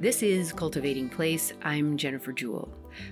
This is Cultivating Place. I'm Jennifer Jewell.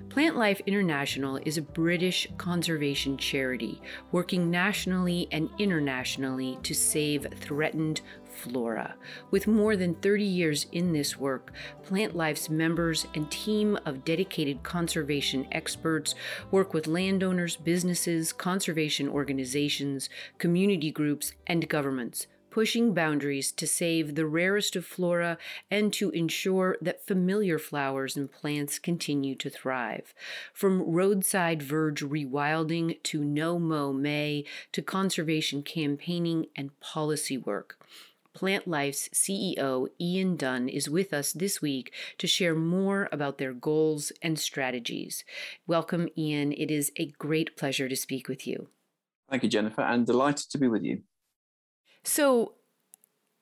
Plantlife International is a British conservation charity working nationally and internationally to save threatened flora. With more than 30 years in this work, Plantlife's members and team of dedicated conservation experts work with landowners, businesses, conservation organizations, community groups, and governments pushing boundaries to save the rarest of flora and to ensure that familiar flowers and plants continue to thrive. From roadside verge rewilding to no mow May to conservation campaigning and policy work. Plantlife's CEO, Ian Dunn, is with us this week to share more about their goals and strategies. Welcome, Ian. It is a great pleasure to speak with you. Thank you, Jennifer, and delighted to be with you. So,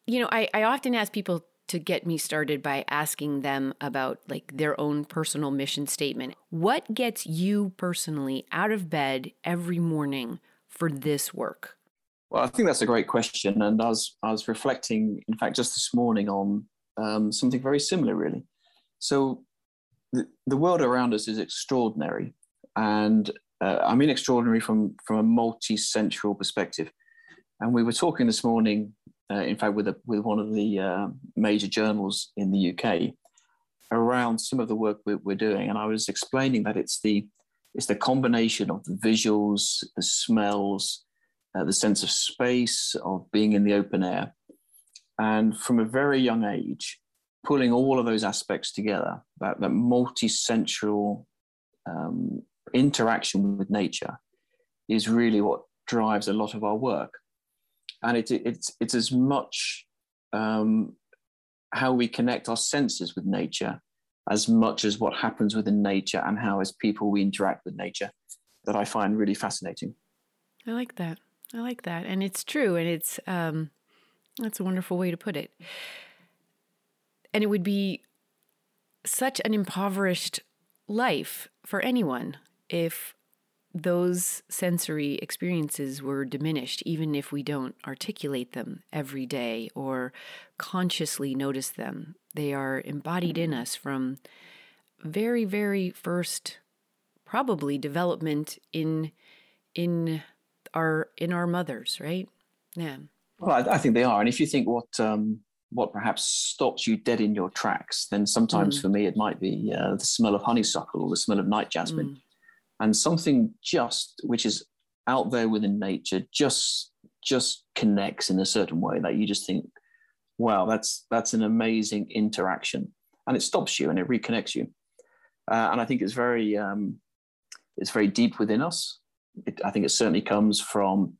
you know, I, I often ask people to get me started by asking them about like their own personal mission statement. What gets you personally out of bed every morning for this work? Well, I think that's a great question, and I was I was reflecting, in fact, just this morning on um, something very similar, really. So, the, the world around us is extraordinary, and uh, I mean extraordinary from from a multi-sensual perspective. And we were talking this morning, uh, in fact, with, a, with one of the uh, major journals in the UK around some of the work we're, we're doing. And I was explaining that it's the, it's the combination of the visuals, the smells, uh, the sense of space, of being in the open air. And from a very young age, pulling all of those aspects together, that, that multi-sensual um, interaction with nature is really what drives a lot of our work and it, it's it's as much um, how we connect our senses with nature as much as what happens within nature and how as people we interact with nature that I find really fascinating. I like that. I like that, and it's true, and it's um, that's a wonderful way to put it. And it would be such an impoverished life for anyone if those sensory experiences were diminished, even if we don't articulate them every day or consciously notice them. They are embodied in us from very, very first, probably development in in our in our mothers, right? Yeah. Well, I, I think they are, and if you think what um, what perhaps stops you dead in your tracks, then sometimes mm. for me it might be uh, the smell of honeysuckle or the smell of night jasmine. Mm and something just which is out there within nature just just connects in a certain way that you just think wow that's that's an amazing interaction. And it stops you and it reconnects you. Uh, and i think it's very um, it's very deep within us. It, i think it certainly comes from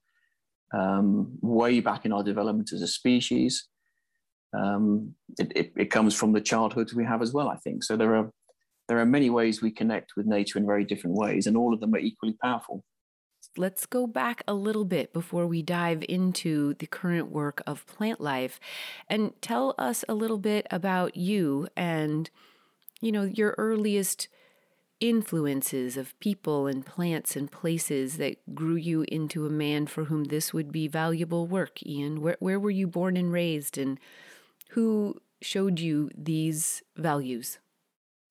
um, way back in our development as a species. Um, it, it, it comes from the childhoods we have as well i think. So there are there are many ways we connect with nature in very different ways, and all of them are equally powerful. Let's go back a little bit before we dive into the current work of Plantlife and tell us a little bit about you and you know your earliest influences of people and plants and places that grew you into a man for whom this would be valuable work Ian where where were you born and raised and who showed you these values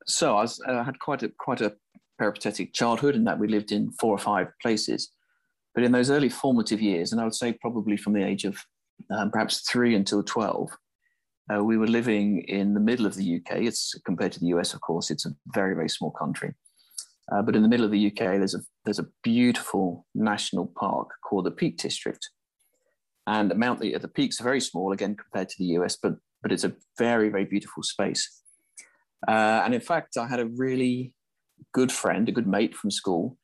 so I was, uh, had quite a quite a peripatetic childhood in that we lived in four or five places. But in those early formative years, and I would say probably from the age of um, perhaps three until 12, uh, we were living in the middle of the UK. It's compared to the US, of course, it's a very, very small country. Uh, but in the middle of the UK, there's a, there's a beautiful national park called the Peak District. And Mount the, the peaks are very small, again, compared to the US, but, but it's a very, very beautiful space. Uh, and in fact, I had a really good friend, a good mate from school,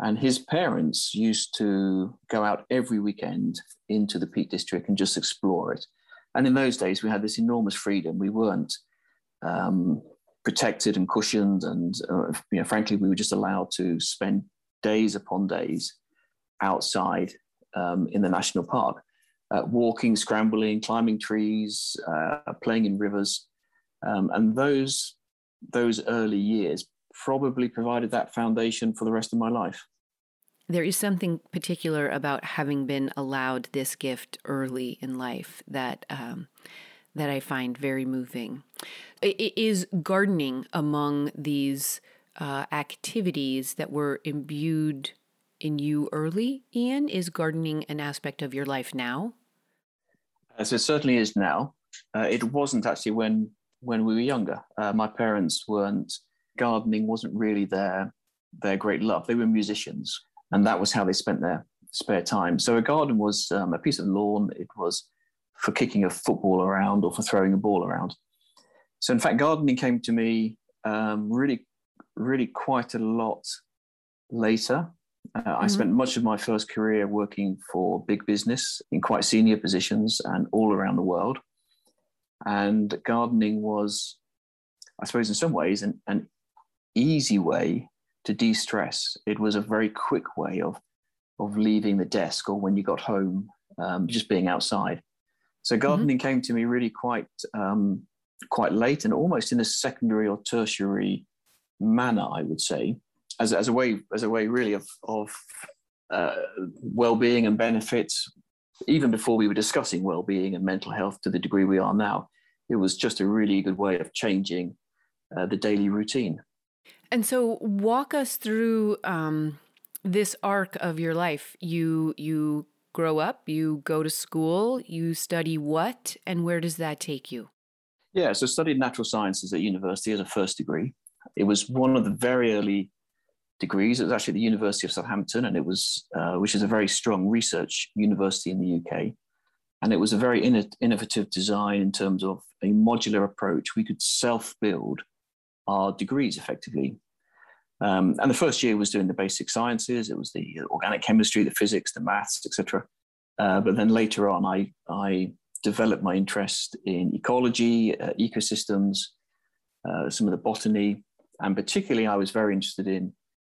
and his parents used to go out every weekend into the Peak District and just explore it. And in those days, we had this enormous freedom. We weren't um, protected and cushioned, and uh, you know, frankly, we were just allowed to spend days upon days outside um, in the national park, uh, walking, scrambling, climbing trees, uh, playing in rivers. Um, and those those early years probably provided that foundation for the rest of my life. There is something particular about having been allowed this gift early in life that um, that I find very moving. Is gardening among these uh, activities that were imbued in you early, Ian? Is gardening an aspect of your life now? As it certainly is now. Uh, it wasn't actually when when we were younger. Uh, my parents weren't gardening wasn't really their their great love. They were musicians, and that was how they spent their spare time. So a garden was um, a piece of lawn. It was for kicking a football around or for throwing a ball around. So in fact, gardening came to me um, really, really quite a lot later. Uh, mm-hmm. I spent much of my first career working for big business in quite senior positions and all around the world. And gardening was, I suppose, in some ways, an, an easy way to de stress. It was a very quick way of, of leaving the desk or when you got home, um, just being outside. So mm-hmm. gardening mm-hmm. came to me really quite um, quite late and almost in a secondary or tertiary manner, I would say, as, as a way as a way really of of uh, well-being and benefits. Even before we were discussing well-being and mental health to the degree we are now, it was just a really good way of changing uh, the daily routine. And so, walk us through um, this arc of your life. You you grow up, you go to school, you study what, and where does that take you? Yeah, so studied natural sciences at university as a first degree. It was one of the very early degrees. It was actually the University of Southampton, and it was uh, which is a very strong research university in the UK. And it was a very innovative design in terms of a modular approach. We could self-build our degrees effectively. Um, and the first year was doing the basic sciences. It was the organic chemistry, the physics, the maths, etc. Uh, but then later on, I, I developed my interest in ecology, uh, ecosystems, uh, some of the botany, and particularly I was very interested in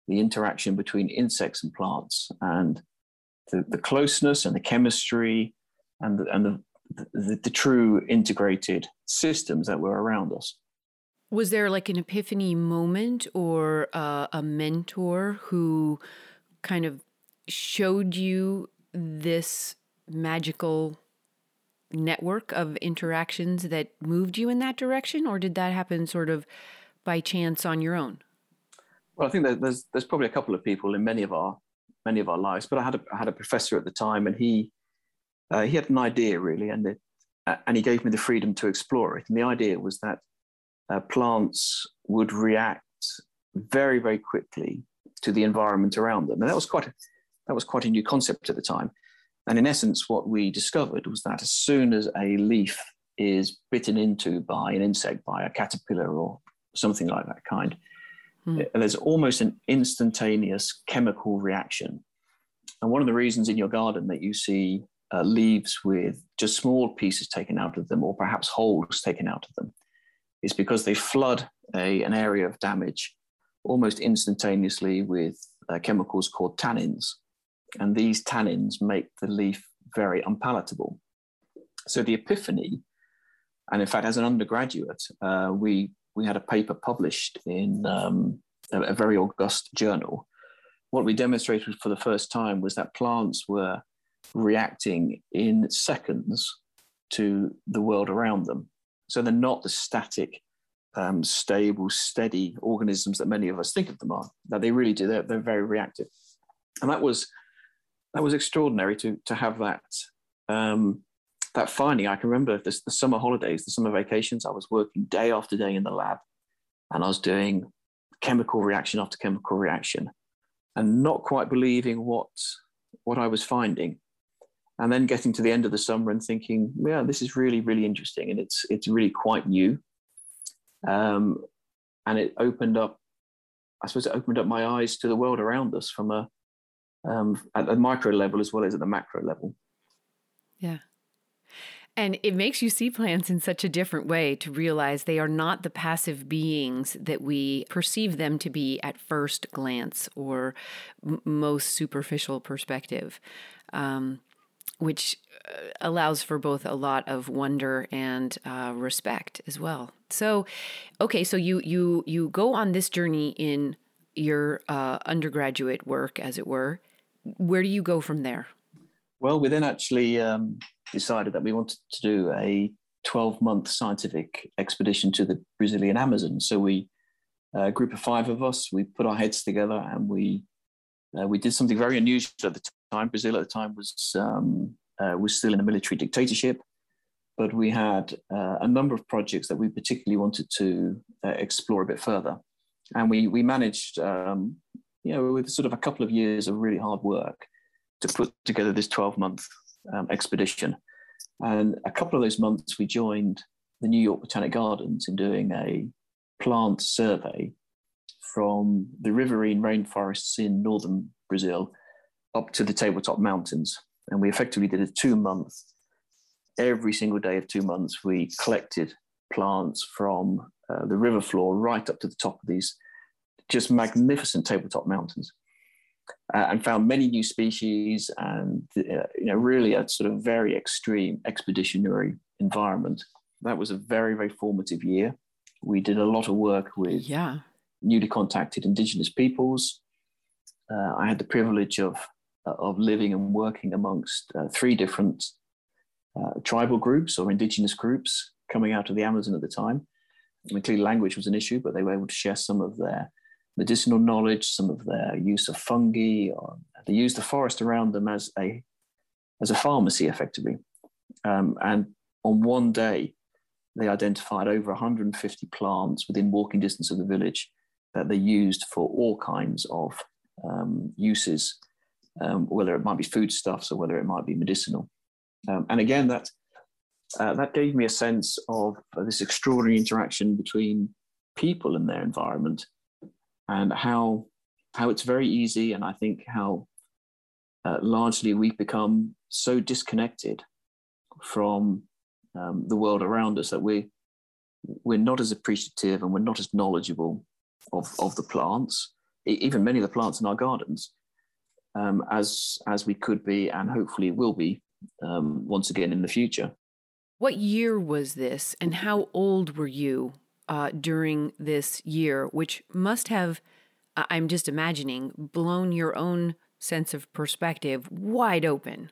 the interaction between insects and plants and the, the closeness and the chemistry and the, and the, the, the true integrated systems that were around us. Was there like an epiphany moment or uh, a mentor who kind of showed you this magical network of interactions that moved you in that direction, or did that happen sort of by chance on your own? Well, I think that there's there's probably a couple of people in many of our many of our lives, but I had a I had a professor at the time, and he uh, he had an idea really, and it, and he gave me the freedom to explore it. And the idea was that uh, plants would react very, very quickly to the environment around them. And that was quite a, that was quite a new concept at the time. And in essence, what we discovered was that as soon as a leaf is bitten into by an insect, by a caterpillar or something like that kind, hmm. there's almost an instantaneous chemical reaction. And one of the reasons in your garden that you see uh, leaves with just small pieces taken out of them, or perhaps holes taken out of them, is because they flood a, an area of damage almost instantaneously with uh, chemicals called tannins. And these tannins make the leaf very unpalatable. So the epiphany, and in fact, as an undergraduate, uh, we, we had a paper published in um, a, a very august journal. What we demonstrated for the first time was that plants were reacting in seconds to the world around them. So they're not the static, um, stable, steady organisms that many of us think of them are. That they really do. They're, they're very reactive, and that was that was extraordinary to to have that um, that finding. I can remember the, the summer holidays, the summer vacations. I was working day after day in the lab, and I was doing chemical reaction after chemical reaction, and not quite believing what what I was finding and then getting to the end of the summer and thinking, yeah, this is really, really interesting, and it's it's really quite new. Um, and it opened up, I suppose, it opened up my eyes to the world around us from a um, at the micro level as well as at the macro level. Yeah. And it makes you see plants in such a different way to realize they are not the passive beings that we perceive them to be at first glance or m- most superficial perspective. Um, which uh, allows for both a lot of wonder and uh, respect as well. So, okay, so you you you go on this journey in your uh, undergraduate work, as it were. Where do you go from there? Well, we then actually um, decided that we wanted to do a 12 month scientific expedition to the Brazilian Amazon. So we, a group of five of us, we put our heads together and we uh, we did something very unusual at the time. Brazil at the time was um, uh, was still in a military dictatorship, but we had uh, a number of projects that we particularly wanted to uh, explore a bit further, and we we managed, um, you know, with sort of a couple of years of really hard work, to put together this twelve month um, expedition. And a couple of those months, we joined the New York Botanic Gardens in doing a plant survey from the riverine rainforests in northern Brazil up to the tabletop mountains. And we effectively did a two month, every single day of two months, we collected plants from uh, the river floor right up to the top of these just magnificent tabletop mountains. Uh, and found many new species and uh, you know really a sort of very extreme expeditionary environment that was a very very formative year we did a lot of work with yeah newly contacted indigenous peoples. Uh, I had the privilege of, of living and working amongst uh, three different uh, tribal groups or indigenous groups coming out of the Amazon at the time. I mean, clearly language was an issue, but they were able to share some of their medicinal knowledge, some of their use of fungi, or they used the forest around them as a, as a pharmacy effectively. Um, and on one day, they identified over 150 plants within walking distance of the village that they used for all kinds of um, uses, um, whether it might be foodstuffs or whether it might be medicinal. Um, and again, that uh, that gave me a sense of uh, this extraordinary interaction between people and their environment, and how how it's very easy, and I think how uh, largely we've become so disconnected from um, the world around us that we we're not as appreciative and we're not as knowledgeable of, of the plants, even many of the plants in our gardens, um, as, as we could be and hopefully will be um, once again in the future. What year was this, and how old were you uh, during this year, which must have, I'm just imagining, blown your own sense of perspective wide open?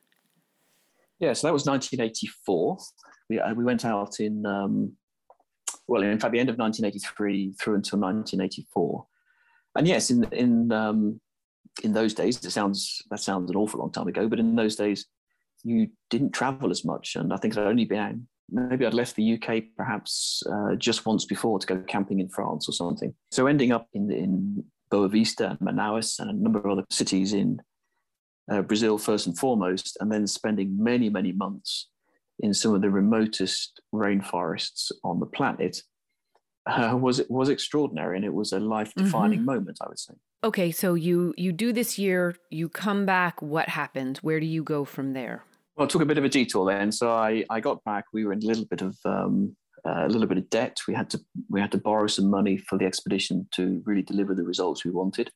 Yeah, so that was 1984. We, uh, we went out in um, well, in fact, the end of 1983 through until 1984. And yes, in in um, in those days, it sounds that sounds an awful long time ago, but in those days, you didn't travel as much, and I think I'd only been maybe I'd left the UK perhaps uh, just once before to go camping in France or something. So ending up in in Boa Vista and Manaus and a number of other cities in uh, Brazil first and foremost, and then spending many many months in some of the remotest rainforests on the planet uh, was was extraordinary, and it was a life defining mm-hmm. moment. I would say. Okay, so you you do this year, you come back. What happens? Where do you go from there? Well, I took a bit of a detour then. So I I got back. We were in a little bit of um, uh, a little bit of debt. We had to we had to borrow some money for the expedition to really deliver the results we wanted.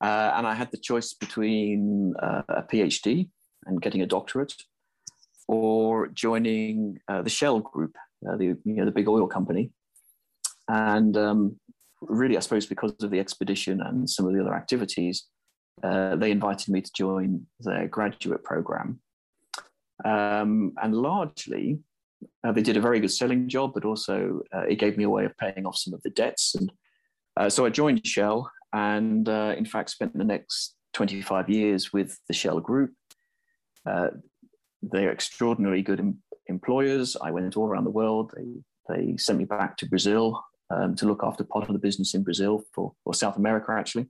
Uh, and I had the choice between uh, a PhD and getting a doctorate, or joining uh, the Shell Group, uh, the you know the big oil company, and um, really, I suppose because of the expedition and some of the other activities, uh, they invited me to join their graduate program, um, and largely. Uh, they did a very good selling job, but also uh, it gave me a way of paying off some of the debts. And uh, so I joined Shell, and in fact spent the next 25 years with the Shell Group. Uh, they're extraordinarily good em- employers. I went all around the world. They, they sent me back to Brazil um, to look after part of the business in Brazil for, or South America, actually.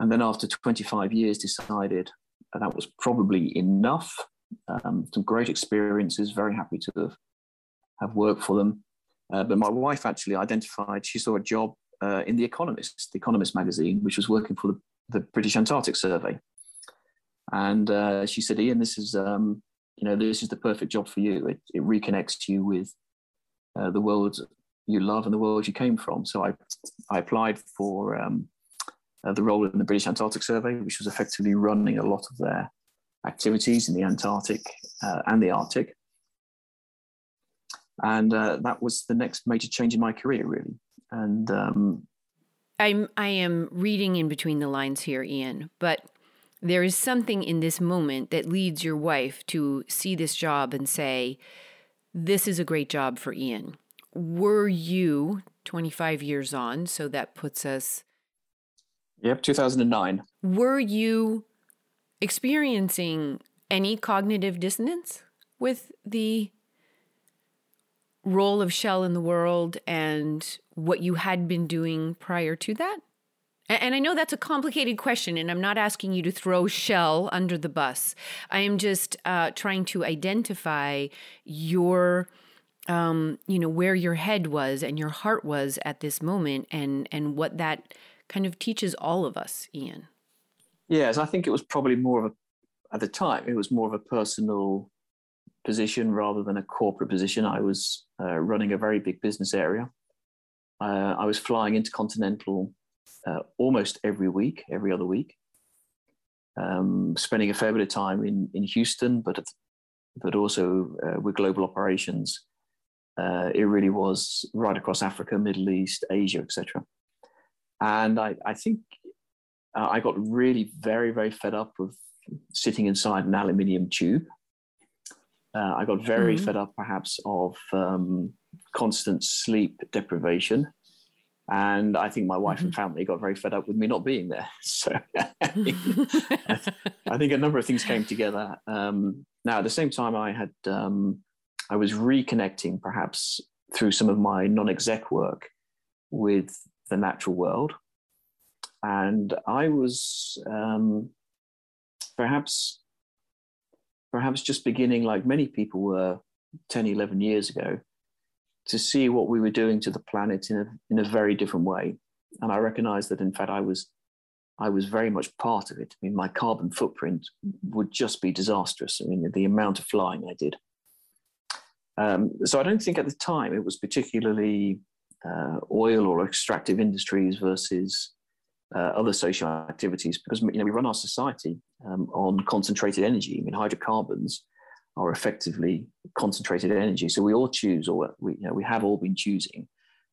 And then after 25 years, decided that was probably enough. Um, some great experiences, very happy to have, have worked for them. Uh, but my wife actually identified, she saw a job uh, in The Economist, The Economist magazine, which was working for the, the British Antarctic Survey. And uh, she said, Ian, this is um, you know, this is the perfect job for you. It, it reconnects you with uh, the world you love and the world you came from. So I, I applied for um, uh, the role in the British Antarctic Survey, which was effectively running a lot of their activities in the Antarctic uh, and the Arctic. And uh, that was the next major change in my career, really. And um, I'm I am reading in between the lines here, Ian, but there is something in this moment that leads your wife to see this job and say, this is a great job for Ian. Were you 25 years on? So that puts us. Yep, 2009. Were you experiencing any cognitive dissonance with the role of Shell in the world and what you had been doing prior to that? And I know that's a complicated question, and I'm not asking you to throw Shell under the bus. I am just uh, trying to identify your, um, you know, where your head was and your heart was at this moment, and and what that kind of teaches all of us, Ian. Yes, I think it was probably more of a, at the time, it was more of a personal position rather than a corporate position. I was uh, running a very big business area. Uh, I was flying intercontinental uh, almost every week, every other week. Um, spending a fair bit of time in, in Houston, but but also uh, with global operations. Uh, it really was right across Africa, Middle East, Asia, etc. And I, I think uh, I got really very, very fed up with sitting inside an aluminium tube. Uh, I got very mm-hmm. fed up, perhaps, of um, constant sleep deprivation and I think my wife mm-hmm. and family got very fed up with me not being there. So I, think, a number of things came together. Um, now, at the same time, I had um, I was reconnecting, perhaps through some of my non-exec work, with the natural world, and I was um, perhaps perhaps just beginning, like many people were 10, 11 years ago, to see what we were doing to the planet in a, in a very different way. And I recognized that, in fact, I was, I was very much part of it. I mean, my carbon footprint would just be disastrous. I mean, the amount of flying I did. Um, so I don't think at the time it was particularly uh, oil or extractive industries versus uh, other social activities because you know we run our society um, on concentrated energy. I mean, hydrocarbons are effectively concentrated energy. So we all choose, or we, you know, we have all been choosing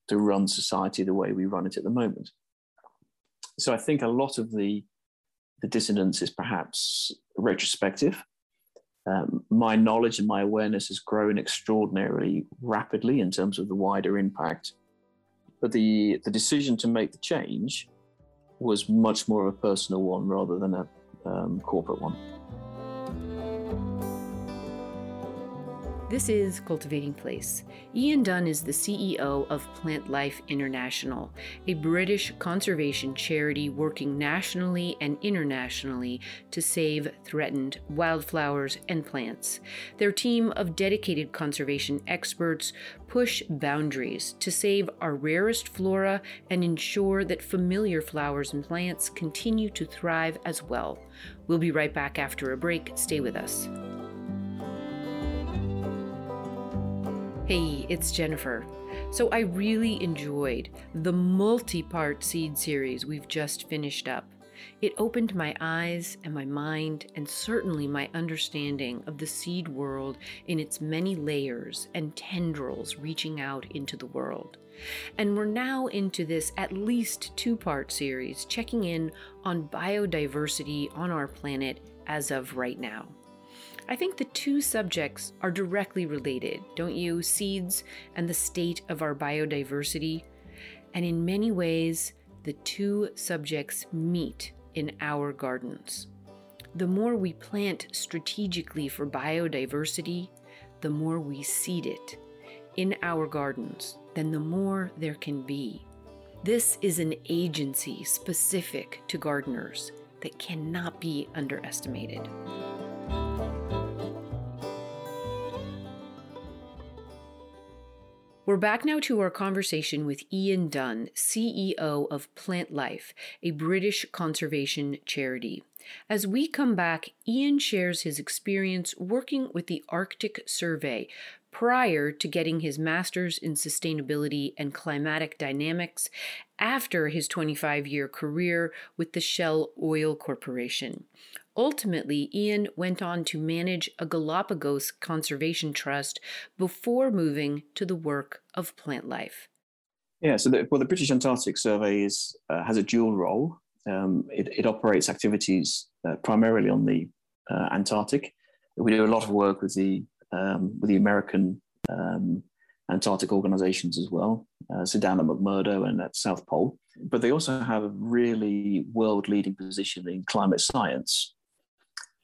to run society the way we run it at the moment. So I think a lot of the the dissonance is perhaps retrospective. Um, my knowledge and my awareness has grown extraordinarily rapidly in terms of the wider impact. But the, the decision to make the change was much more of a personal one rather than a um, corporate one. This is Cultivating Place. Ian Dunn is the CEO of Plantlife International, a British conservation charity working nationally and internationally to save threatened wildflowers and plants. Their team of dedicated conservation experts push boundaries to save our rarest flora and ensure that familiar flowers and plants continue to thrive as well. We'll be right back after a break. Stay with us. Hey, it's Jennifer. So, I really enjoyed the multi part seed series we've just finished up. It opened my eyes and my mind, and certainly my understanding of the seed world in its many layers and tendrils reaching out into the world. And we're now into this at least two part series, checking in on biodiversity on our planet as of right now. I think the two subjects are directly related, don't you? Seeds and the state of our biodiversity. And in many ways, the two subjects meet in our gardens. The more we plant strategically for biodiversity, the more we seed it in our gardens, then the more there can be. This is an agency specific to gardeners that cannot be underestimated. We're back now to our conversation with Ian Dunn, CEO of Plantlife, a British conservation charity. As we come back, Ian shares his experience working with the Arctic Survey prior to getting his master's in sustainability and climatic dynamics after his 25 year career with the Shell Oil Corporation. Ultimately, Ian went on to manage a Galapagos conservation trust before moving to the work of Plantlife. Yeah, so the, well, the British Antarctic Survey is, uh, has a dual role. Um, it, it, operates activities uh, primarily on the uh, Antarctic. We do a lot of work with the um, with the American um, Antarctic organizations as well, uh, Sedana McMurdo and at South Pole. But they also have a really world leading position in climate science.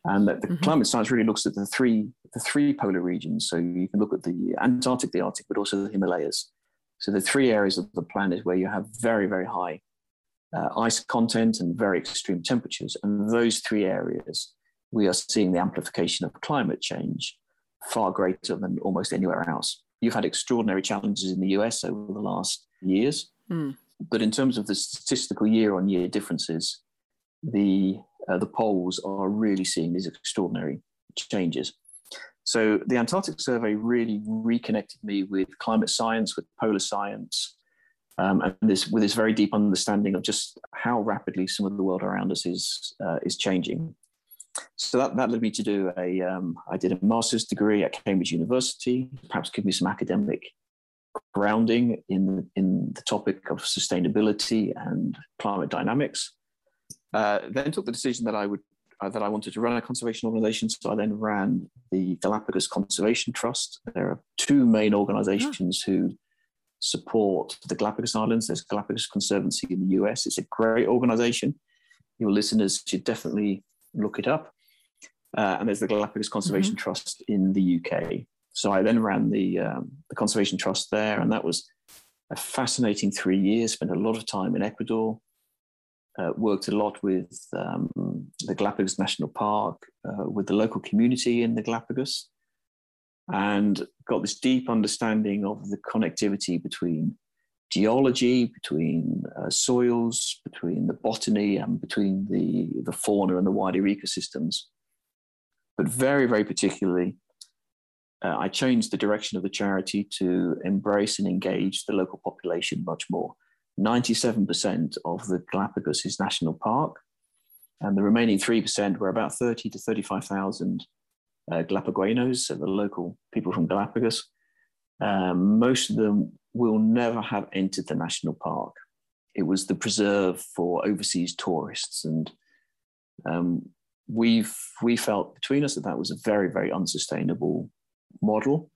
And that the mm-hmm. climate science really looks at the three, the three polar regions. So you can look at the Antarctic, the Arctic, but also the Himalayas. So the three areas of the planet where you have very, very high uh, ice content and very extreme temperatures. And those three areas, we are seeing the amplification of climate change far greater than almost anywhere else. You've had extraordinary challenges in the US over the last years. Mm. But in terms of the statistical year on year differences, the, uh, the poles are really seeing these extraordinary changes. So the Antarctic survey really reconnected me with climate science, with polar science, um, and this with this very deep understanding of just how rapidly some of the world around us is uh, is changing. So that, that led me to do a um, I did a master's degree at Cambridge University, perhaps give me some academic grounding in in the topic of sustainability and climate dynamics. Uh, then took the decision that I would uh, that I wanted to run a conservation organization. So I then ran the Galapagos Conservation Trust. There are two main organizations oh. who support the Galapagos Islands. There's Galapagos Conservancy in the US. It's a great organization. Your listeners should definitely look it up. Uh, and there's the Galapagos Conservation mm-hmm. Trust in the UK. So I then ran the, um, the Conservation Trust there, and that was a fascinating three years. Spent a lot of time in Ecuador, uh, worked a lot with um, the Galapagos National Park, uh, with the local community in the Galapagos, and got this deep understanding of the connectivity between geology, between uh, soils, between the botany, and between the, the fauna and the wider ecosystems. But very, very particularly, uh, I changed the direction of the charity to embrace and engage the local population much more. 97% of the Galapagos is national park, and the remaining 3% were about 30 to 35,000 uh, so the local people from Galapagos. Um, most of them will never have entered the national park. It was the preserve for overseas tourists, and um, we've we felt between us that that was a very very unsustainable model,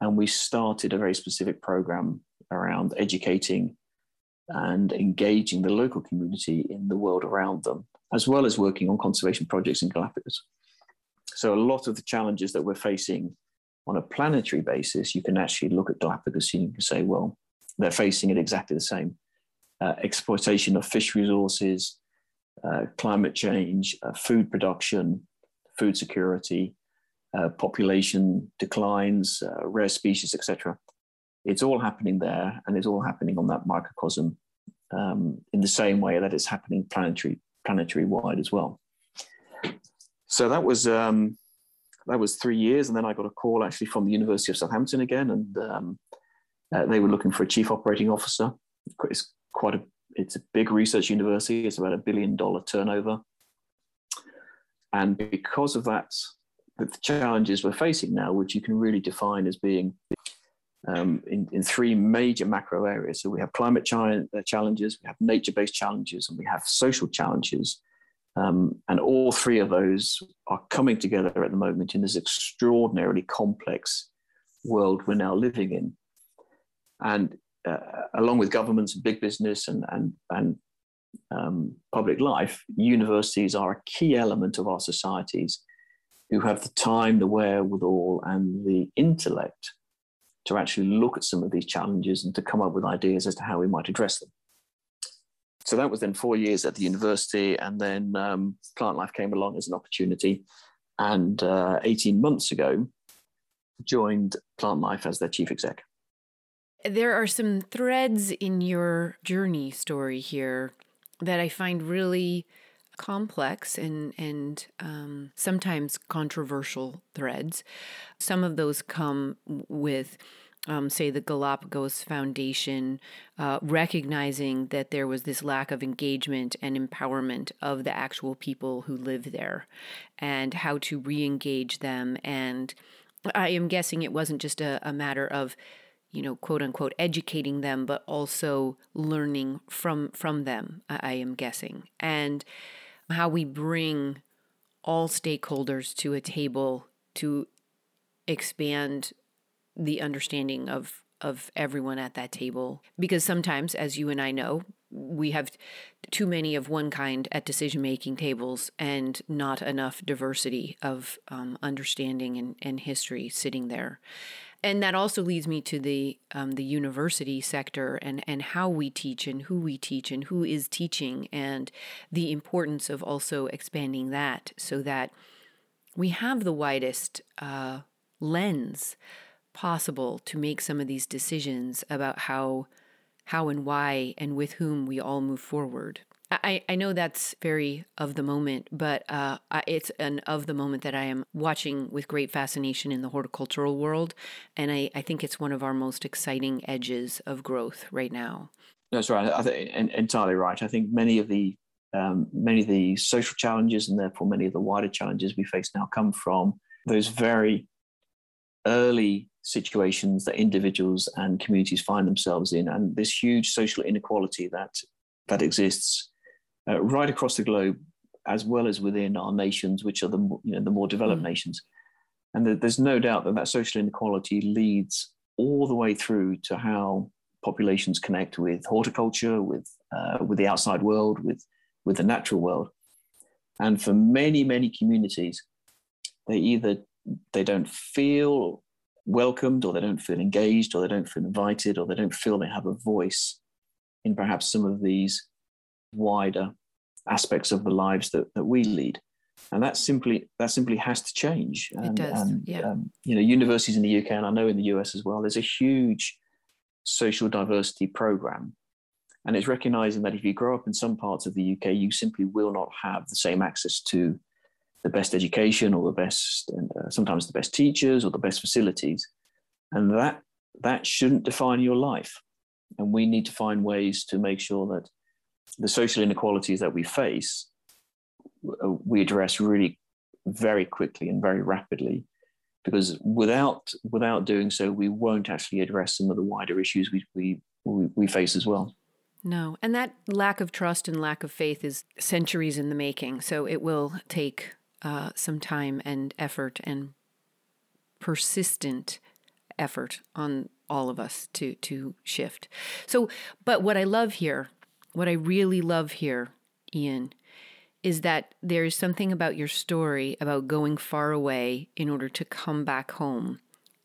and we started a very specific program around educating and engaging the local community in the world around them, as well as working on conservation projects in Galapagos. So a lot of the challenges that we're facing on a planetary basis, you can actually look at Galapagos and you can say, well, they're facing it exactly the same. Uh, exploitation of fish resources, uh, climate change, uh, food production, food security, uh, population declines, uh, rare species, etc. It's all happening there, and it's all happening on that microcosm um, in the same way that it's happening planetary planetary wide as well. So that was um, that was three years, and then I got a call actually from the University of Southampton again, and um, uh, they were looking for a chief operating officer. It's quite a it's a big research university. It's about a billion dollar turnover, and because of that, the challenges we're facing now, which you can really define as being um, in, in three major macro areas. So we have climate ch- challenges, we have nature-based challenges, and we have social challenges. Um, and all three of those are coming together at the moment in this extraordinarily complex world we're now living in. And uh, along with governments and big business and, and, and um, public life, universities are a key element of our societies who have the time, the wherewithal, and the intellect to actually look at some of these challenges and to come up with ideas as to how we might address them so that was then four years at the university, and then um, Plantlife came along as an opportunity, and uh, 18 months ago, joined Plantlife as their chief exec. There are some threads in your journey story here that I find really complex and and um, sometimes controversial threads. Some of those come with um, say, the Galapagos Foundation, uh, recognizing that there was this lack of engagement and empowerment of the actual people who live there and how to re engage them. And I am guessing it wasn't just a, a matter of you know quote unquote educating them but also learning from from them i am guessing and how we bring all stakeholders to a table to expand the understanding of of everyone at that table. Because sometimes as you and I know we have too many of one kind at decision making tables and not enough diversity of um, understanding and, and history sitting there and that also leads me to the um, the university sector and and how we teach and who we teach and who is teaching and the importance of also expanding that so that we have the widest uh, lens possible to make some of these decisions about how how and why and with whom we all move forward. I, I know that's very of the moment, but uh, it's an of the moment that I am watching with great fascination in the horticultural world. And I, I think it's one of our most exciting edges of growth right now. That's right. I think entirely right. I think many of the um, many of the social challenges and therefore many of the wider challenges we face now come from those very early situations that individuals and communities find themselves in, and this huge social inequality that that exists uh, right across the globe, as well as within our nations, which are the you know the more developed mm. nations. And there's no doubt that that social inequality leads all the way through to how populations connect with horticulture, with uh, with the outside world, with with the natural world. And for many many communities, they either they don't feel welcomed, or they don't feel engaged, or they don't feel invited, or they don't feel they have a voice in perhaps some of these wider aspects of the lives that, that we lead and that simply that simply has to change and, it does. And, yeah. Um, you know universities in the uk and i know in the us as well there's a huge social diversity program and it's recognizing that if you grow up in some parts of the uk you simply will not have the same access to the best education or the best and uh, sometimes the best teachers or the best facilities and that that shouldn't define your life and we need to find ways to make sure that the social inequalities that we face, uh, we address really very quickly and very rapidly because without without doing so we won't actually address some of the wider issues we we, we face as well. No and that lack of trust and lack of faith is centuries in the making. So it will take uh, some time and effort and persistent effort on all of us to to shift. So but what i love here what I really love here, Ian, is that there's something about your story about going far away in order to come back home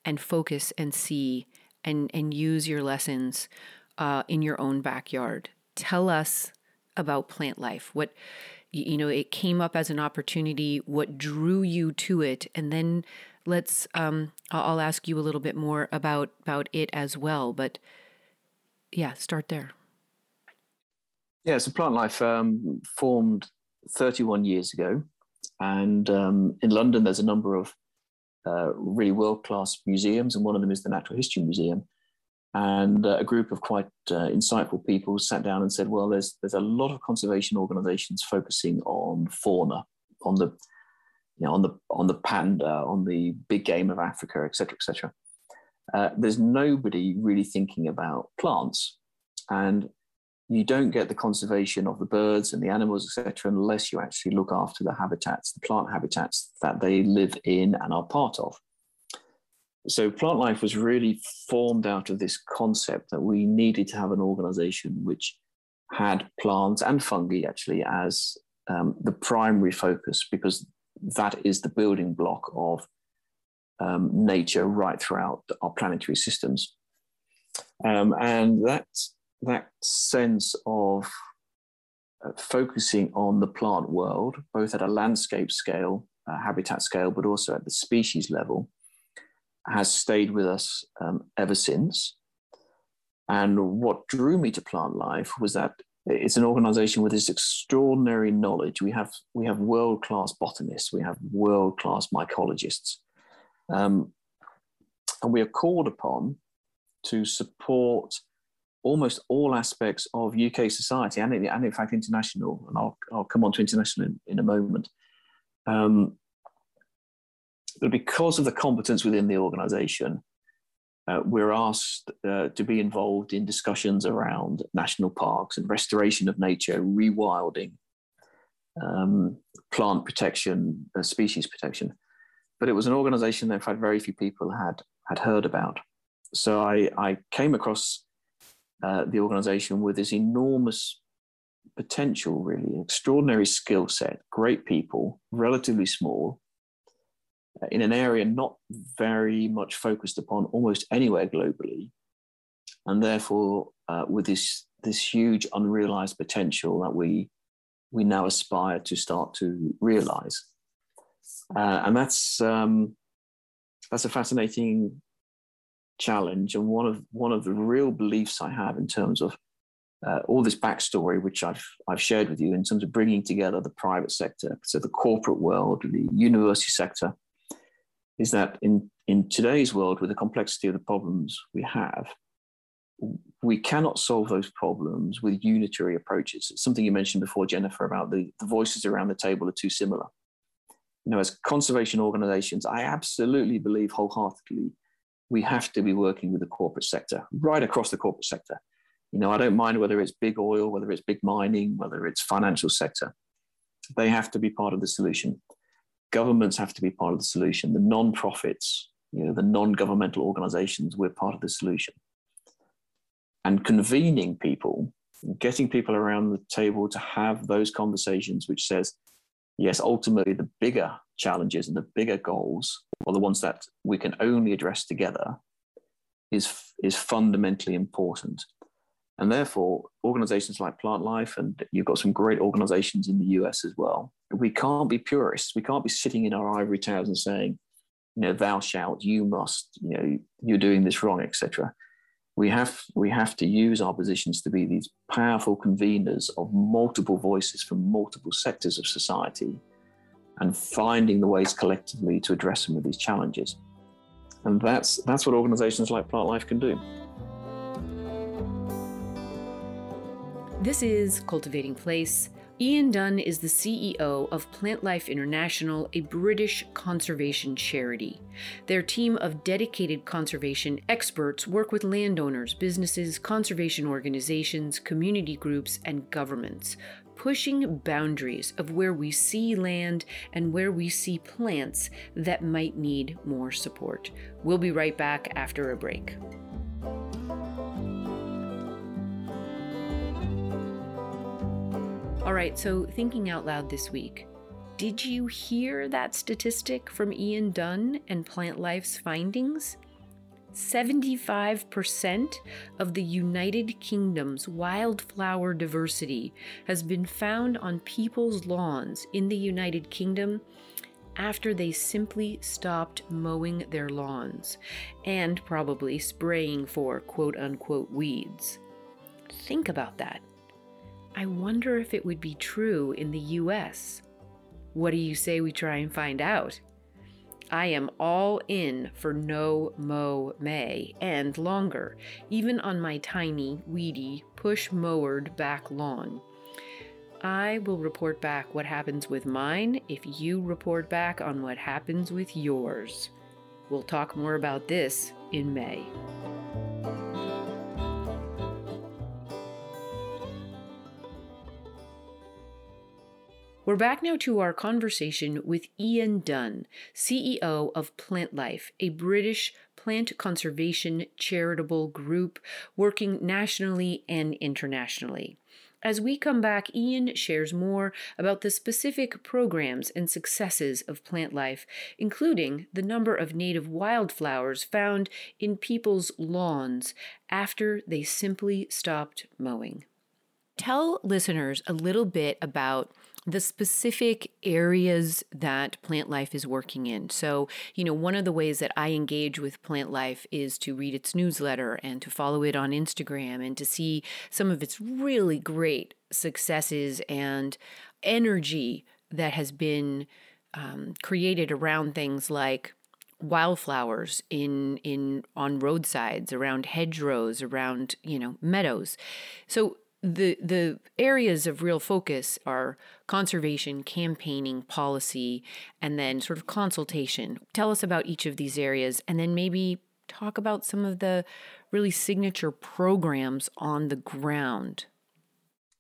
and focus and see and, and use your lessons uh, in your own backyard. Tell us about Plantlife. What you know, it came up as an opportunity. What drew you to it, and then let's. Um, I'll ask you a little bit more about about it as well. But yeah, start there. Yeah, so Plantlife um, formed 31 years ago. And um, in London, there's a number of uh, really world class museums, and one of them is the Natural History Museum. And uh, a group of quite uh, insightful people sat down and said, well, there's, there's a lot of conservation organizations focusing on fauna, on the, you know, on the, on the panda, on the big game of Africa, et cetera, et cetera. Uh, there's nobody really thinking about plants. And you don't get the conservation of the birds and the animals, etc., unless you actually look after the habitats, the plant habitats that they live in and are part of. So, Plantlife was really formed out of this concept that we needed to have an organization which had plants and fungi actually as um, the primary focus, because that is the building block of um, nature right throughout our planetary systems. Um, and that's that sense of uh, focusing on the plant world, both at a landscape scale, uh, habitat scale, but also at the species level, has stayed with us um, ever since. And what drew me to Plantlife was that it's an organization with this extraordinary knowledge. We have we have world class botanists, we have world class mycologists, um, and we are called upon to support almost all aspects of UK society and, and in fact international, and I'll, I'll come on to international in, in a moment. Um, but because of the competence within the organisation, uh, we're asked uh, to be involved in discussions around national parks and restoration of nature, rewilding, um, plant protection, uh, species protection. But it was an organisation that, in fact, very few people had had heard about. So I, I came across uh, the organization with this enormous potential, really, extraordinary skill set, great people, relatively small, uh, in an area not very much focused upon almost anywhere globally, and therefore uh, with this this huge unrealized potential that we we now aspire to start to realize, uh, and that's um, that's a fascinating challenge and one of one of the real beliefs I have in terms of uh, all this backstory, which I've I've shared with you in terms of bringing together the private sector, so the corporate world, the university sector, is that in in today's world, with the complexity of the problems we have, we cannot solve those problems with unitary approaches. It's something you mentioned before, Jennifer, about the, the voices around the table are too similar. You know, as conservation organizations, I absolutely believe wholeheartedly we have to be working with the corporate sector, right across the corporate sector. You know, I don't mind whether it's big oil, whether it's big mining, whether it's financial sector. They have to be part of the solution. Governments have to be part of the solution. The non-profits, you know, the non-governmental organizations, we're part of the solution. And convening people, getting people around the table to have those conversations, which says, yes, ultimately the bigger challenges and the bigger goals, or the ones that we can only address together, is, is fundamentally important. And therefore, organizations like Plantlife, and you've got some great organizations in the US as well, we can't be purists. We can't be sitting in our ivory towers and saying, you know, thou shalt, you must, you know, you're doing this wrong, etc. We have we have to use our positions to be these powerful conveners of multiple voices from multiple sectors of society and finding the ways collectively to address some of these challenges. And that's, that's what organizations like Plantlife can do. This is Cultivating Place. Ian Dunn is the CEO of Plantlife International, a British conservation charity. Their team of dedicated conservation experts work with landowners, businesses, conservation organizations, community groups, and governments pushing boundaries of where we see land and where we see plants that might need more support. We'll be right back after a break. All right, so thinking out loud this week. Did you hear that statistic from Ian Dunn and Plantlife's findings? 75% of the United Kingdom's wildflower diversity has been found on people's lawns in the United Kingdom after they simply stopped mowing their lawns and probably spraying for quote unquote weeds. Think about that. I wonder if it would be true in the US. What do you say we try and find out? I am all in for no mow May and longer, even on my tiny, weedy, push mowered back lawn. I will report back what happens with mine if you report back on what happens with yours. We'll talk more about this in May. We're back now to our conversation with Ian Dunn, CEO of Plantlife, a British plant conservation charitable group working nationally and internationally. As we come back, Ian shares more about the specific programs and successes of Plantlife, including the number of native wildflowers found in people's lawns after they simply stopped mowing. Tell listeners a little bit about the specific areas that Plantlife is working in. So, you know, one of the ways that I engage with Plantlife is to read its newsletter and to follow it on Instagram and to see some of its really great successes and energy that has been um, created around things like wildflowers in in on roadsides around hedgerows around you know meadows so the the areas of real focus are conservation, campaigning, policy, and then sort of consultation. Tell us about each of these areas and then maybe talk about some of the really signature programs on the ground.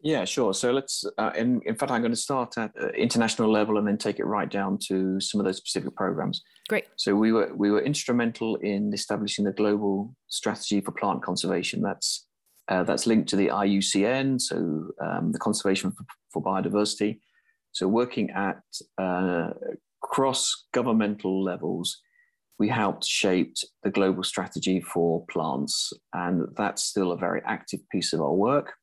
Yeah, sure. So let's, uh, in, in fact, I'm going to start at uh, international level and then take it right down to some of those specific programs. Great. So we were we were instrumental in establishing the global strategy for plant conservation. That's uh, that's linked to the IUCN, so um, the conservation for, for, biodiversity. So working at uh, cross governmental levels, we helped shape the global strategy for plants, and that's still a very active piece of our work.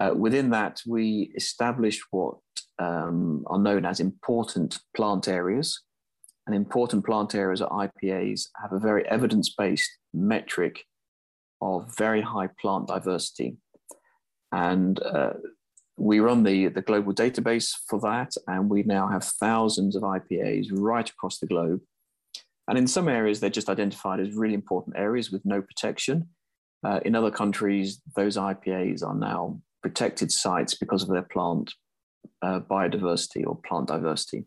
Uh, within that, we established what um, are known as important plant areas. And important plant areas or IPAs have a very evidence based metric of very high plant diversity. And uh, we run the, the global database for that, and we now have thousands of IPAs right across the globe. And in some areas, they're just identified as really important areas with no protection. Uh, in other countries, those IPAs are now protected sites because of their plant uh, biodiversity or plant diversity.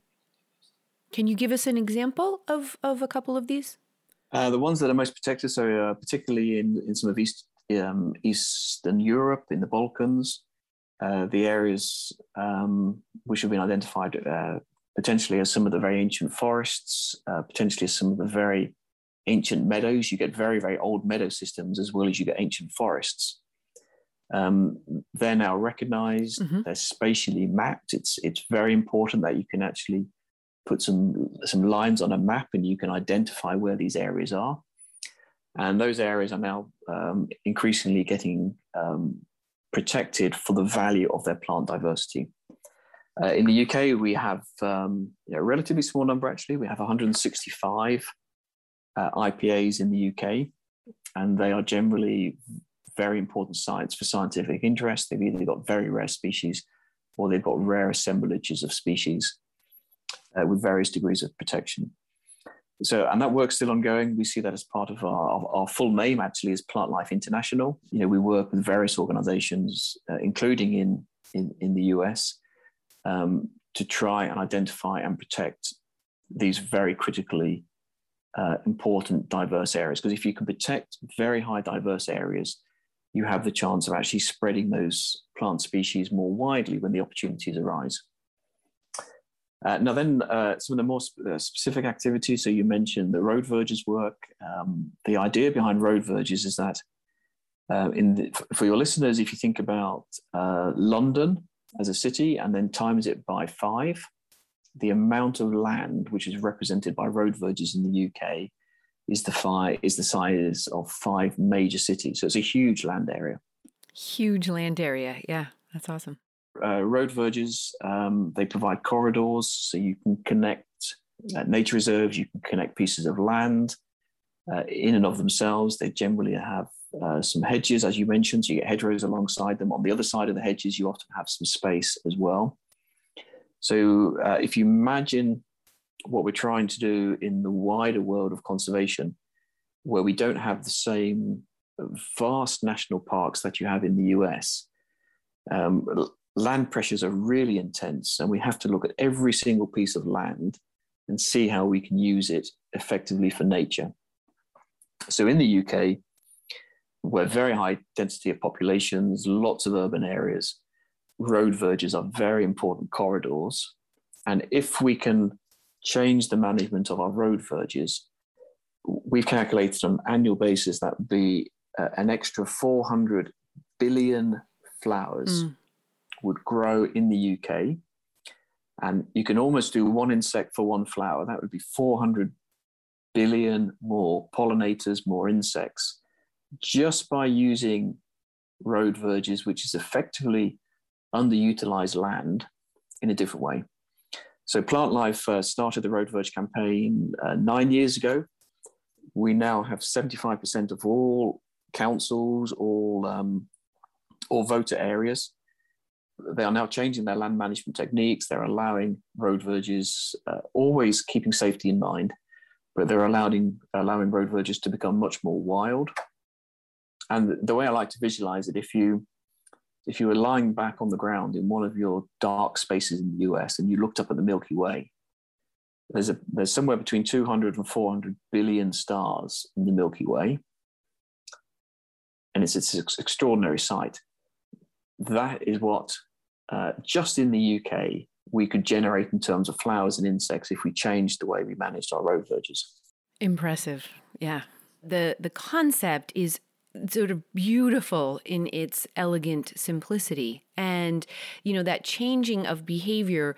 Can you give us an example of, of a couple of these? Uh, the ones that are most protected, so uh, particularly in, in some of East, um, Eastern Europe, in the Balkans, uh, the areas um, which have been identified uh, potentially as some of the very ancient forests, uh, potentially as some of the very ancient meadows. You get very, very old meadow systems as well as you get ancient forests. Um, they're now recognized, mm-hmm. they're spatially mapped. It's, it's very important that you can actually put some, some lines on a map and you can identify where these areas are. And those areas are now um, increasingly getting um, protected for the value of their plant diversity. Uh, in the UK, we have um, you know, a relatively small number actually. We have 165 uh, IPAs in the UK, and they are generally very important sites for scientific interest. They've either got very rare species or they've got rare assemblages of species uh, with various degrees of protection. So, and that work's still ongoing. We see that as part of our, our full name, actually, is Plantlife International. You know, we work with various organizations, uh, including in, in, in the US, um, to try and identify and protect these very critically uh, important diverse areas. Because if you can protect very high diverse areas, you have the chance of actually spreading those plant species more widely when the opportunities arise. Uh, now, then, uh, some of the more sp- uh, specific activities. So, you mentioned the road verges work. Um, the idea behind road verges is that, uh, in the, for your listeners, if you think about uh, London as a city and then times it by five, the amount of land which is represented by road verges in the UK is the five is the size of five major cities. So it's a huge land area. Huge land area. Yeah, that's awesome. Uh, road verges, um, they provide corridors so you can connect uh, nature reserves, you can connect pieces of land uh, in and of themselves. They generally have uh, some hedges, as you mentioned, so you get hedgerows alongside them. On the other side of the hedges, you often have some space as well. So uh, if you imagine what we're trying to do in the wider world of conservation, where we don't have the same vast national parks that you have in the US. Um, land pressures are really intense, and we have to look at every single piece of land and see how we can use it effectively for nature. So in the UK, we're very high density of populations, lots of urban areas, road verges are very important corridors. And if we can change the management of our road verges, we've calculated on an annual basis that would be uh, an extra 400 billion flowers mm. Would grow in the UK. And you can almost do one insect for one flower. That would be 400 billion more pollinators, more insects, just by using road verges, which is effectively underutilized land in a different way. So Plantlife uh, started the Road Verge campaign uh, nine years ago. We now have 75% of all councils, all, um, all voter areas. They are now changing their land management techniques. They're allowing road verges, uh, always keeping safety in mind, but they're allowing, allowing road verges to become much more wild. And the way I like to visualize it, if you if you were lying back on the ground in one of your dark spaces in the US and you looked up at the Milky Way, there's, a, there's somewhere between 200 and 400 billion stars in the Milky Way. And it's, it's an extraordinary sight. that is what uh, just in the UK we could generate in terms of flowers and insects if we changed the way we managed our road verges. Impressive, yeah. the The concept is sort of beautiful in its elegant simplicity, and you know that changing of behavior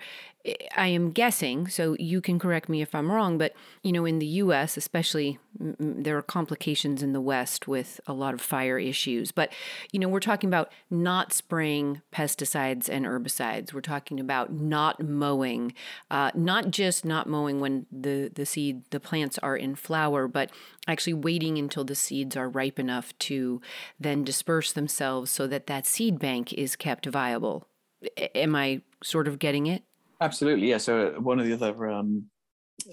I am guessing, so you can correct me if I'm wrong, but you know, in the U.S., especially, m- there are complications in the West with a lot of fire issues. But you know, we're talking about not spraying pesticides and herbicides. We're talking about not mowing, uh, not just not mowing when the the seed the plants are in flower, but actually waiting until the seeds are ripe enough to then disperse themselves so that that seed bank is kept viable. Am I sort of getting it? Absolutely, yeah. So uh, one of the other um,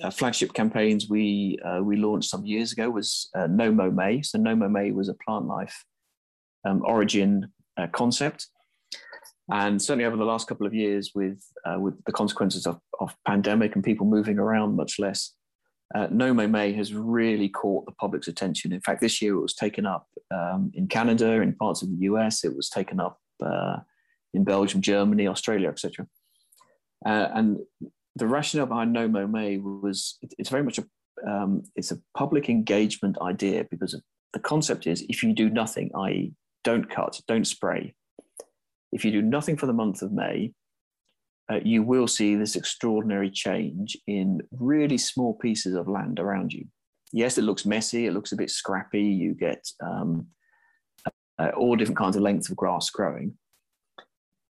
uh, flagship campaigns we uh, we launched some years ago was uh, No Mow May. So No Mow May was a Plantlife um, origin uh, concept, and certainly over the last couple of years, with uh, with the consequences of, of pandemic and people moving around much less, No Mow May has really caught the public's attention. In fact, this year it was taken up um, in Canada, in parts of the US. It was taken up in Belgium, Germany, Australia, etc. Uh, and the rationale behind No Mow May was it, it's very much a um, it's a public engagement idea because the concept is if you do nothing, i.e., don't cut, don't spray, if you do nothing for the month of May, uh, you will see this extraordinary change in really small pieces of land around you. Yes, it looks messy, it looks a bit scrappy, you get um, uh, all different kinds of lengths of grass growing.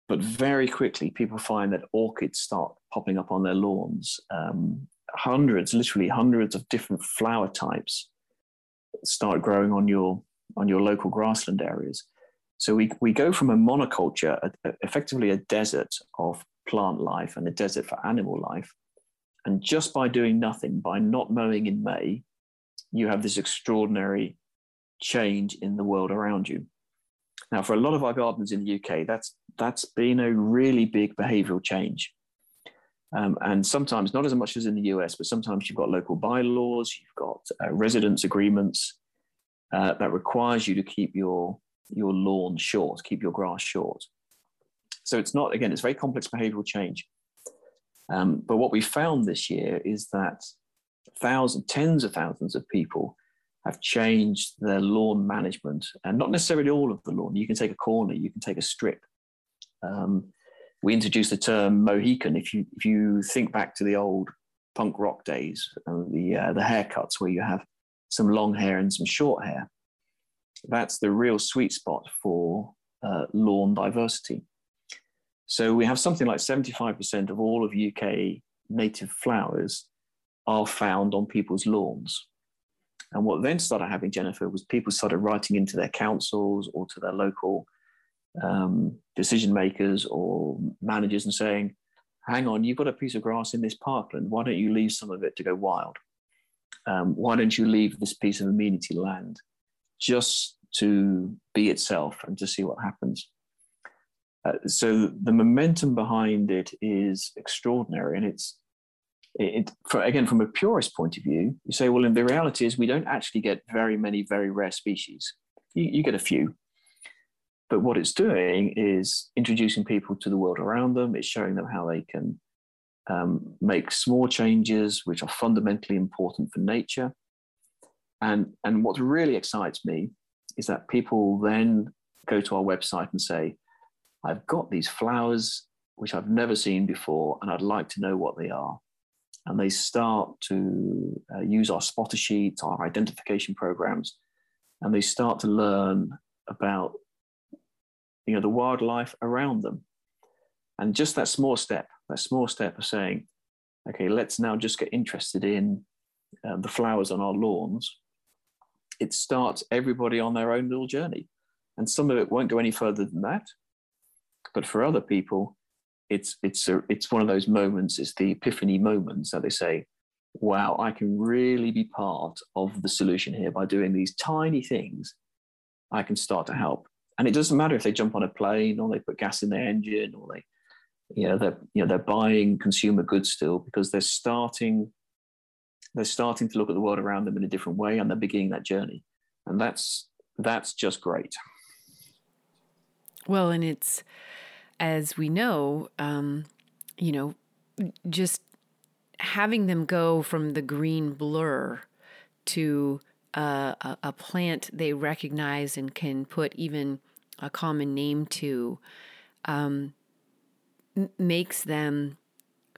But very quickly, people find that orchids start popping up on their lawns. Um, hundreds, literally hundreds of different flower types start growing on your on your local grassland areas. So we, we go from a monoculture, a, a, effectively a desert of plant life and a desert for animal life. And just by doing nothing, by not mowing in May, you have this extraordinary change in the world around you. Now, for a lot of our gardeners in the UK, that's that's been a really big behavioural change. Um, and sometimes not as much as in the US, but sometimes you've got local bylaws, you've got uh, residence agreements uh, that requires you to keep your your lawn short, keep your grass short. So it's not again, it's very complex behavioural change. Um, but what we found this year is that thousands, tens of thousands of people have changed their lawn management, and not necessarily all of the lawn. You can take a corner, you can take a strip. Um, we introduced the term Mohican. If you if you think back to the old punk rock days, uh, the uh, the haircuts where you have some long hair and some short hair, that's the real sweet spot for uh, lawn diversity. So we have something like 75% of all of UK native flowers are found on people's lawns. And what then started happening, Jennifer, was people started writing into their councils or to their local um, decision makers or managers and saying, hang on, you've got a piece of grass in this parkland. Why don't you leave some of it to go wild? Um, why don't you leave this piece of amenity land just to be itself and to see what happens? Uh, so the momentum behind it is extraordinary, and it's it, for, again, from a purist point of view, you say, well, in the reality is we don't actually get very many very rare species. You, you get a few. But what it's doing is introducing people to the world around them. It's showing them how they can um, make small changes, which are fundamentally important for nature. And, and what really excites me is that people then go to our website and say, I've got these flowers which I've never seen before, and I'd like to know what they are and they start to uh, use our spotter sheets, our identification programs, and they start to learn about you know the wildlife around them. And just that small step, that small step of saying, okay, let's now just get interested in uh, the flowers on our lawns. It starts everybody on their own little journey. And some of it won't go any further than that. But for other people, it's it's a, it's one of those moments. It's the epiphany moments that they say, "Wow, I can really be part of the solution here by doing these tiny things. I can start to help." And it doesn't matter if they jump on a plane or they put gas in their engine or they, you know, they're you know they're buying consumer goods still because they're starting they're starting to look at the world around them in a different way and they're beginning that journey and that's that's just great Well, and it's, as we know, um, you know, just having them go from the green blur to uh, a, a, plant they recognize and can put even a common name to um, m- makes them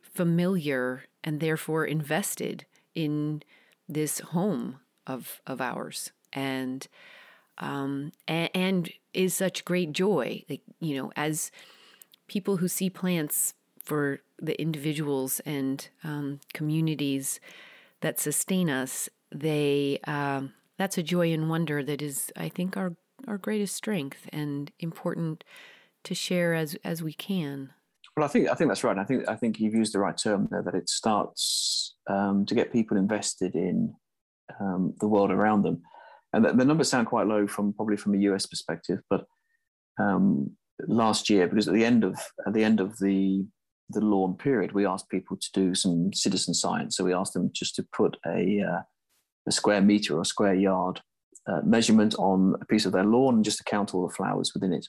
familiar and therefore invested in this home of of ours. And um, and, and is such great joy like you know as people who see plants for the individuals and um, communities that sustain us they um, that's a joy and wonder that is i think our our greatest strength and important to share as as we can well, I think I think that's right. I think I think you've used the right term there. That it starts um, to get people invested in um, the world around them, and the, the, numbers sound quite low from probably from a US perspective. But um, last year, because at the end of at the end of the the lawn period, we asked people to do some citizen science. So we asked them just to put a uh, a square meter or square yard uh, measurement on a piece of their lawn and just to count all the flowers within it.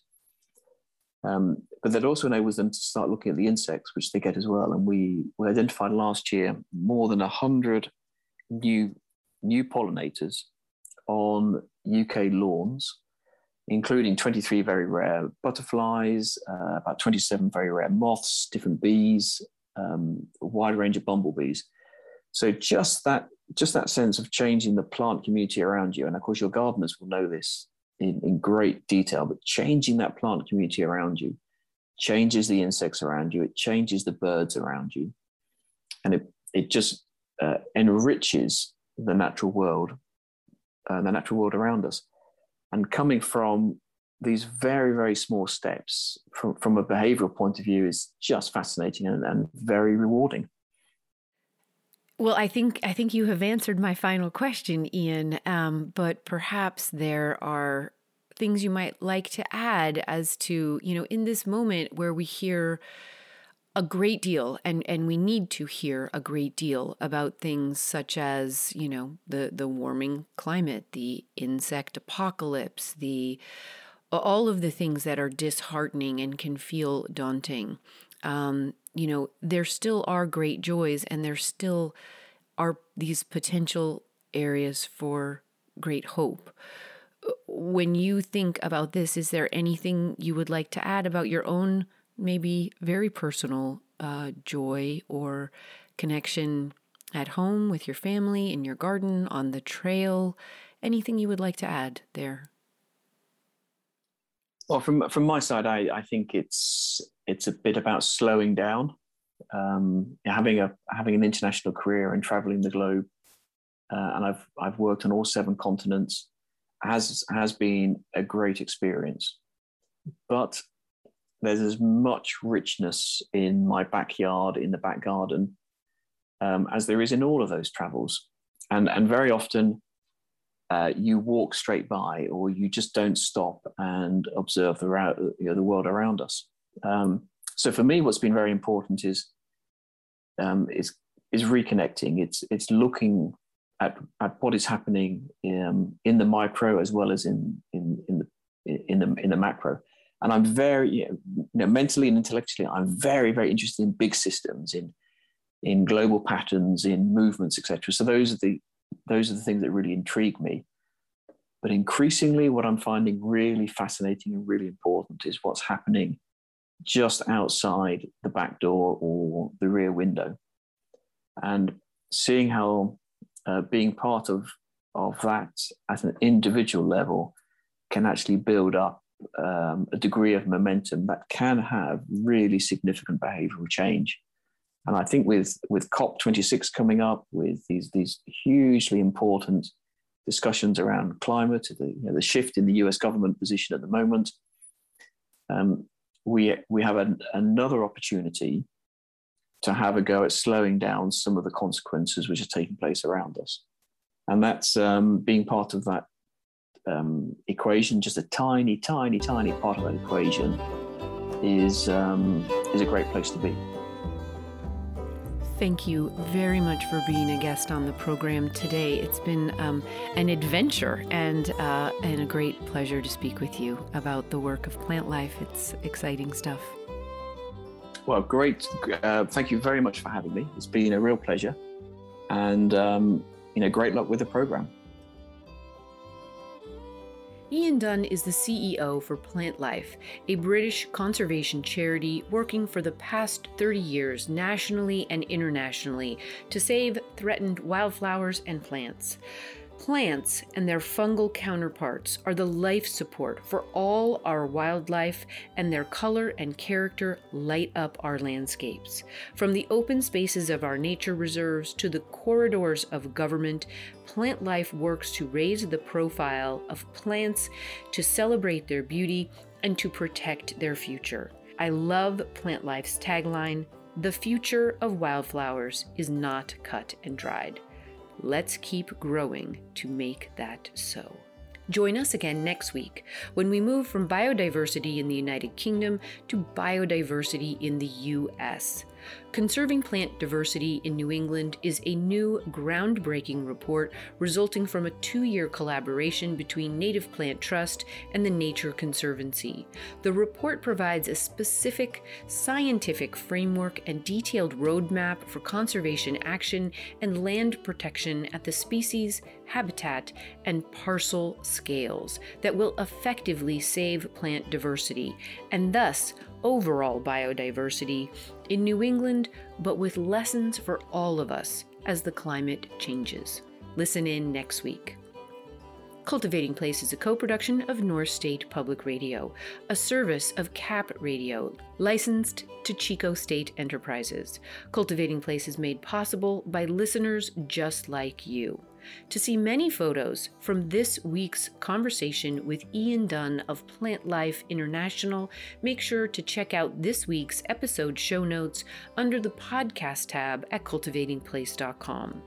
Um, but that also enables them to start looking at the insects, which they get as well. And we, we identified last year more than 100 new, new pollinators on UK lawns, including 23 very rare butterflies, uh, about 27 very rare moths, different bees, um, a wide range of bumblebees. So just that, just that sense of changing the plant community around you, and of course your gardeners will know this in, in great detail, but changing that plant community around you changes the insects around you, it changes the birds around you, and it, it just uh, enriches the natural world, uh, the natural world around us. And coming from these very, very small steps from, from a behavioral point of view is just fascinating and, and very rewarding. Well, I think I think you have answered my final question, Ian. Um, but perhaps there are things you might like to add as to you know in this moment where we hear a great deal and and we need to hear a great deal about things such as you know the the warming climate the insect apocalypse the all of the things that are disheartening and can feel daunting um, you know, there still are great joys and there still are these potential areas for great hope. When you think about this, is there anything you would like to add about your own, maybe very personal uh, joy or connection at home with your family, in your garden, on the trail? Anything you would like to add there? Well, from from my side, I, I think it's it's a bit about slowing down, um, having a having an international career and traveling the globe, uh, and I've I've worked on all seven continents, has has been a great experience, but there's as much richness in my backyard, in the back garden, um, as there is in all of those travels, and and very often. Uh, you walk straight by, or you just don't stop and observe the, you know, the world around us. Um, so for me, what's been very important is um, is is reconnecting. It's it's looking at, at what is happening in, in the micro as well as in in in the in the in the macro. And I'm very you know, mentally and intellectually, I'm very very interested in big systems, in in global patterns, in movements, etc. So those are the those are the things that really intrigue me. But increasingly, what I'm finding really fascinating and really important is what's happening just outside the back door or the rear window. And seeing how uh, being part of, of that at an individual level can actually build up um, a degree of momentum that can have really significant behavioral change. And I think with, with COP26 coming up, with these, these hugely important discussions around climate, the, you know, the shift in the US government position at the moment, um, we we have an, another opportunity to have a go at slowing down some of the consequences which are taking place around us, and that's um, being part of that um, equation. Just a tiny, tiny, tiny part of that equation is um, is a great place to be. Thank you very much for being a guest on the program today. It's been um, an adventure and uh, and a great pleasure to speak with you about the work of Plantlife. It's exciting stuff. Well, great. Uh, thank you very much for having me. It's been a real pleasure, and um, you know, great luck with the program. Ian Dunn is the CEO for Plantlife, a British conservation charity working for the past 30 years nationally and internationally to save threatened wildflowers and plants. Plants and their fungal counterparts are the life support for all our wildlife, and their color and character light up our landscapes. From the open spaces of our nature reserves to the corridors of government, Plantlife works to raise the profile of plants, to celebrate their beauty, and to protect their future. I love Plantlife's tagline The future of wildflowers is not cut and dried. Let's keep growing to make that so. Join us again next week when we move from biodiversity in the United Kingdom to biodiversity in the US. Conserving Plant Diversity in New England is a new groundbreaking report resulting from a two year collaboration between Native Plant Trust and the Nature Conservancy. The report provides a specific scientific framework and detailed roadmap for conservation action and land protection at the species, habitat, and parcel scales that will effectively save plant diversity and thus overall biodiversity in New England, but with lessons for all of us as the climate changes. Listen in next week. Cultivating Place is a co production of North State Public Radio, a service of CAP Radio, licensed to Chico State Enterprises. Cultivating Place is made possible by listeners just like you. To see many photos from this week's conversation with Ian Dunn of Plantlife International, make sure to check out this week's episode show notes under the podcast tab at cultivatingplace.com.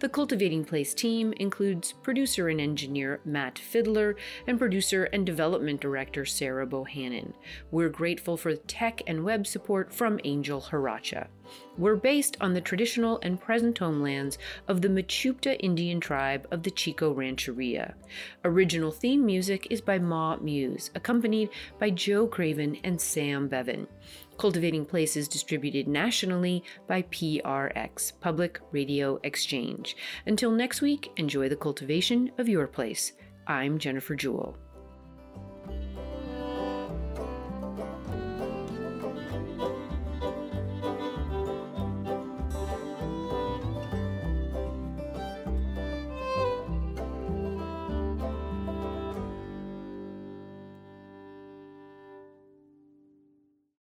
The Cultivating Place team includes producer and engineer Matt Fiddler and producer and development director Sarah Bohannon. We're grateful for tech and web support from Angel Haracha. We're based on the traditional and present homelands of the Mechoopda Indian tribe of the Chico Rancheria. Original theme music is by Ma Muse, accompanied by Joe Craven and Sam Bevan. Cultivating Place is distributed nationally by PRX, Public Radio Exchange. Until next week, enjoy the cultivation of your place. I'm Jennifer Jewell.